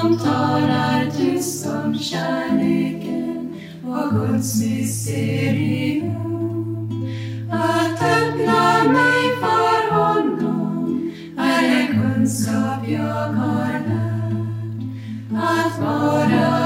som talar tyst om kärleken och Guds mysterium. Att öppna mig för honom är en kunskap jag har lärt. Att vara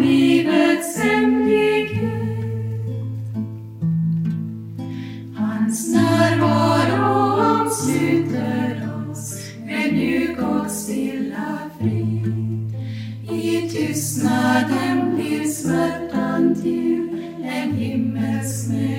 livets hemlighet. Hans närvaro omsluter oss med mjuk och stilla frid. I tystnaden blir smärtan till en himmelsmedel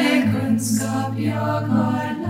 secund scapi agor